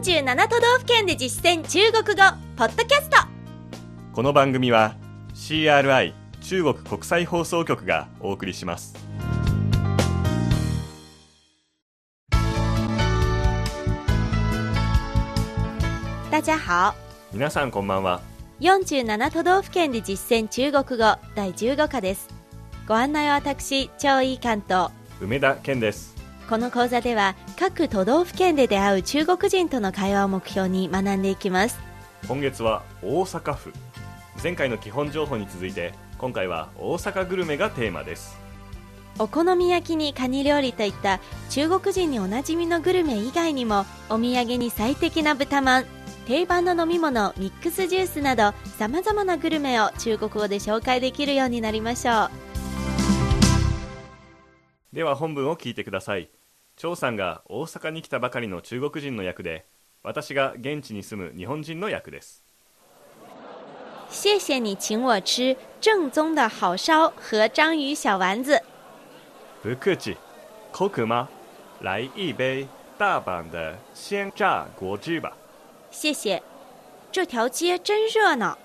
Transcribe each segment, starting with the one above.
47都道府県で実践中国語ポッドキャスト。この番組は CRI 中国国際放送局がお送りします。大家好。皆さんこんばんは。47都道府県で実践中国語第15課です。ご案内は私超いい関東梅田健ですこの講座では各都道府県で出会う中国人との会話を目標に学んでいきます。今月は大阪府。前回の基本情報に続いて今回は大阪グルメがテーマです。お好み焼きにカニ料理といった中国人におなじみのグルメ以外にもお土産に最適な豚まん定番の飲み物ミックスジュースなどさまざまなグルメを中国語で紹介できるようになりましょう。では本文を聞いてください張さんが大阪に来たばかりの中国人の役で私が現地に住む日本人の役です。谢谢你请我吃正宗的好烧和章鱼小丸子。不客气。口渴吗来一杯大阪的鲜榨果汁吧。谢谢这条街真热闹。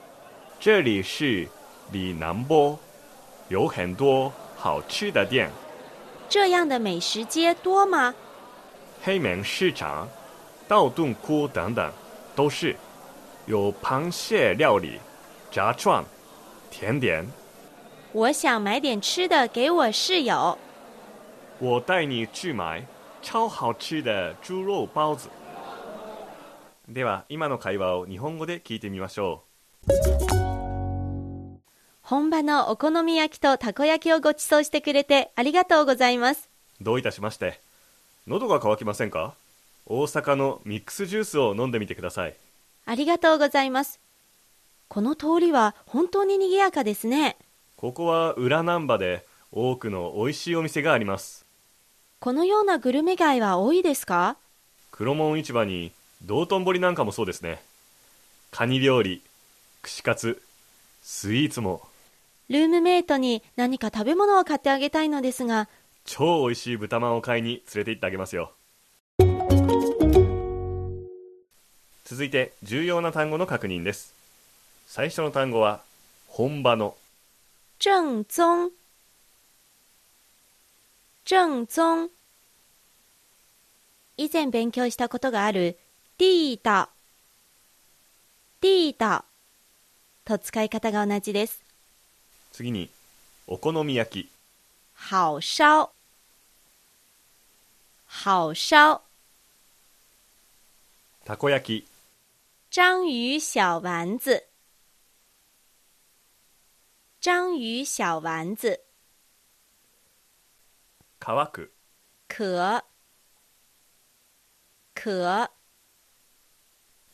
这里是里南波有很多好吃的店这样的美食街多吗黑门市场道顿窟等等都是有螃蟹料理炸串甜点我想买点吃的给我室友我带你去买超好吃的猪肉包子では今の会話を日本語で聞いてみましょ 本場のお好み焼きとたこ焼きをご馳走してくれてありがとうございます。うどういたしまして。喉が渇きませんか？大阪のミックスジュースを飲んでみてください。ありがとうございます。この通りは本当に賑やかですね。ここは裏難波で多くの美味しいお店があります。このようなグルメ街は多いですか？黒門市場に道頓堀なんかもそうですね。カニ料理串カツスイーツもルームメイトに何か食べ物を買ってあげたいのですが。超美味しい豚まんを買いに連れて行ってあげますよ。続いて重要な単語の確認です。最初の単語は本場の。正宗正宗以前勉強したことがある。地道地道と使い方が同じです次にお好み焼き。好烧。好烧。たこ焼き。章鱼小丸子。章鱼小丸子。乾く渴渴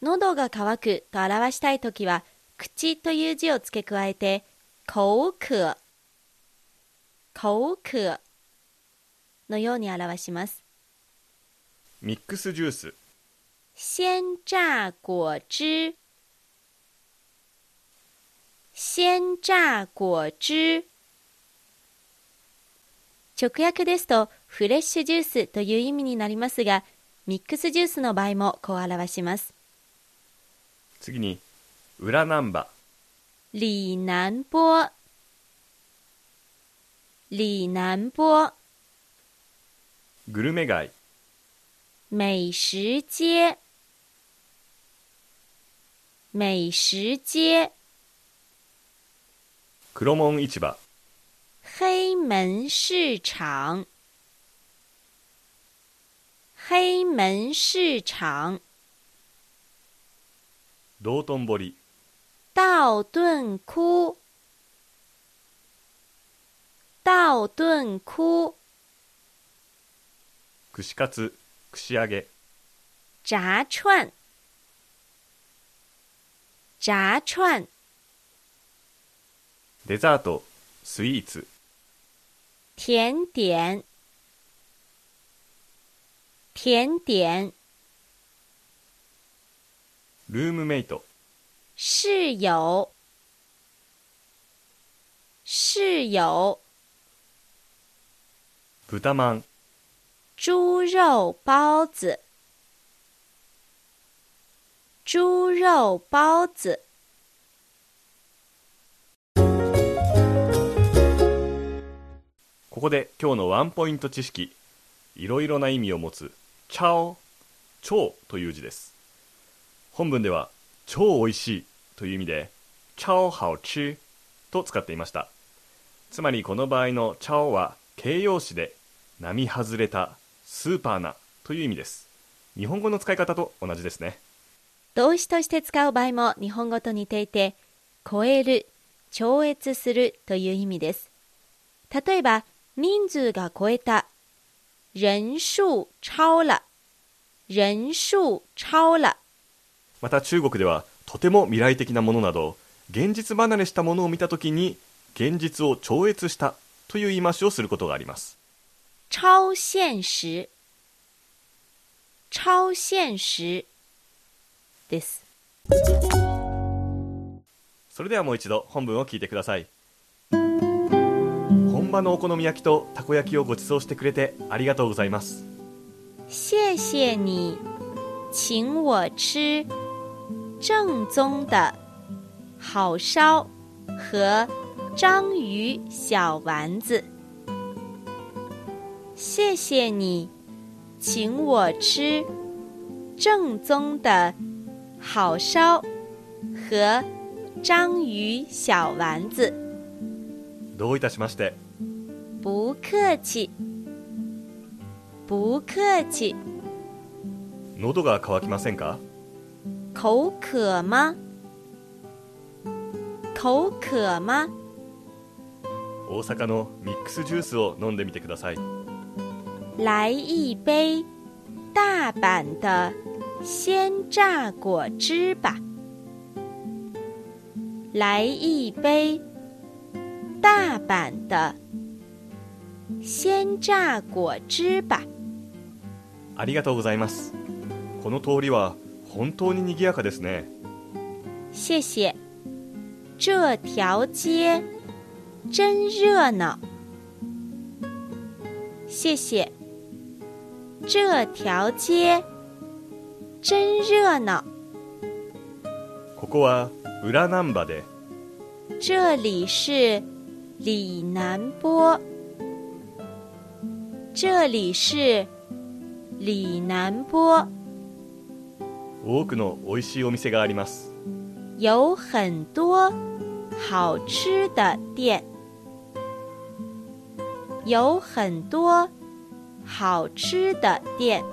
喉が渇くと表したいときは口という字を付け加えて口渴。口渴のように表します。ミックスジュース。鲜榨果汁。鮮榨果汁。直訳ですとフレッシュジュースという意味になりますがミックスジュースの場合もこう表します。次に裏難波里南波。里南波。グルメ街。美食街。美食街。黒門市場。黑门市场黑门市场道頓堀道顿窟道顿窟串カツ串揚げ。炸串。炸串。デザートスイーツ。甜点。甜点。ルームメイト室友。室友。豚まん猪肉包子。猪肉包子。ここで今日のワンポイント知識。いろいろな意味を持つ「チャオ」「超」という字です。本文では「超おいしい」という意味で「超好吃」と使っていました。つまりこの場合の「チャオ」は形容詞で並外れたスーパーなという意味です。日本語の使い方と同じですね。動詞として使う場合も日本語と似ていて超える超越するという意味です。例えば人数が超えた人数超了人数超了。また中国ではとても未来的なものなど現実離れしたものを見たときに現実を超越したという言い回しをすることがあります。超現实。超現实です。それではもう一度本文を聞いてください。本場のお好み焼きとたこ焼きをご馳走してくれてありがとうございます。谢谢你请我吃正宗的好烧和章鱼小丸子。谢谢你请我吃正宗的好烧和章鱼小丸子。どういたしまして不客气，不客气。喉が渇きませんか 口渴吗？口渴吗？大阪のミックスジュースを飲んでみてください来一杯大阪的鲜榨果汁吧。来一杯大阪的鲜榨果汁吧。ありがとうございますこの通りは本当に賑やかですね谢谢。这条街真热闹。谢谢。这条街真热闹。ここは裏難波で这里是里南波。这里是里南波，多くの美味しいお店があります有很多好吃的店，有很多好吃的店。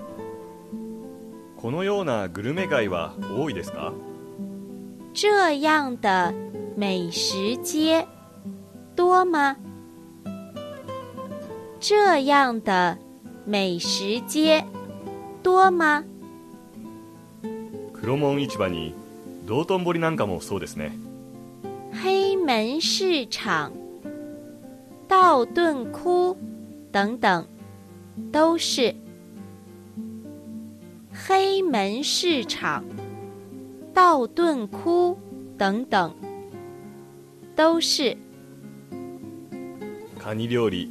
このようなグルメ街は多いですか？这样的美食街多吗？这样的美食街多吗？黒門市場に道頓堀なんかもそうですね。黑门市场、道顿窟。等等。都是。黑门市场、道顿窟。等等。都是。カニ料理。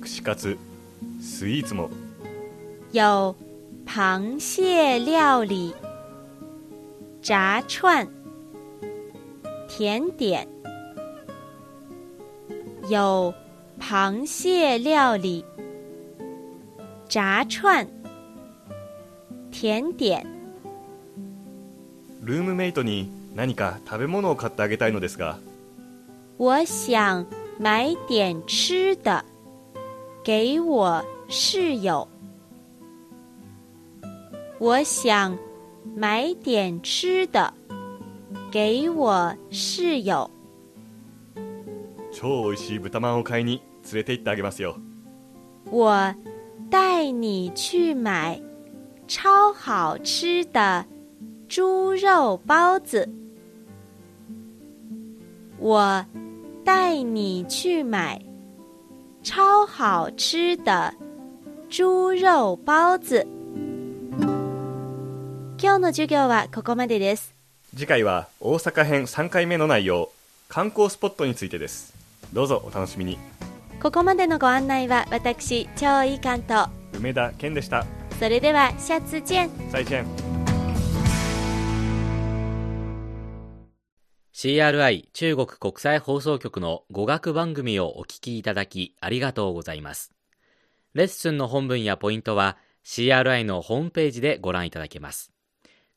串カツ。スイーツも。有螃蟹料理、炸串、甜点。有螃蟹料理、炸串、甜点。ルームメイトに何か食べ物を買ってあげたいのですが我想买点吃的给我室友。我想 买点吃的给我室友。超美味しい豚まんを買いに連れて行ってあげますよ我带你去买超好吃的猪肉包子。我带你去买超好吃的猪肉包子。 今日の授業はここまでです。次回は大阪編3回目の内容観光スポットについてですどうぞお楽しみにここまでのご案内は私、超いい関東。梅田健でしたそれでは、下次見。再见 CRI 中国国際放送局の語学番組をお聞きいただきありがとうございます。レッスンの本文やポイントは CRI のホームページでご覧いただけます。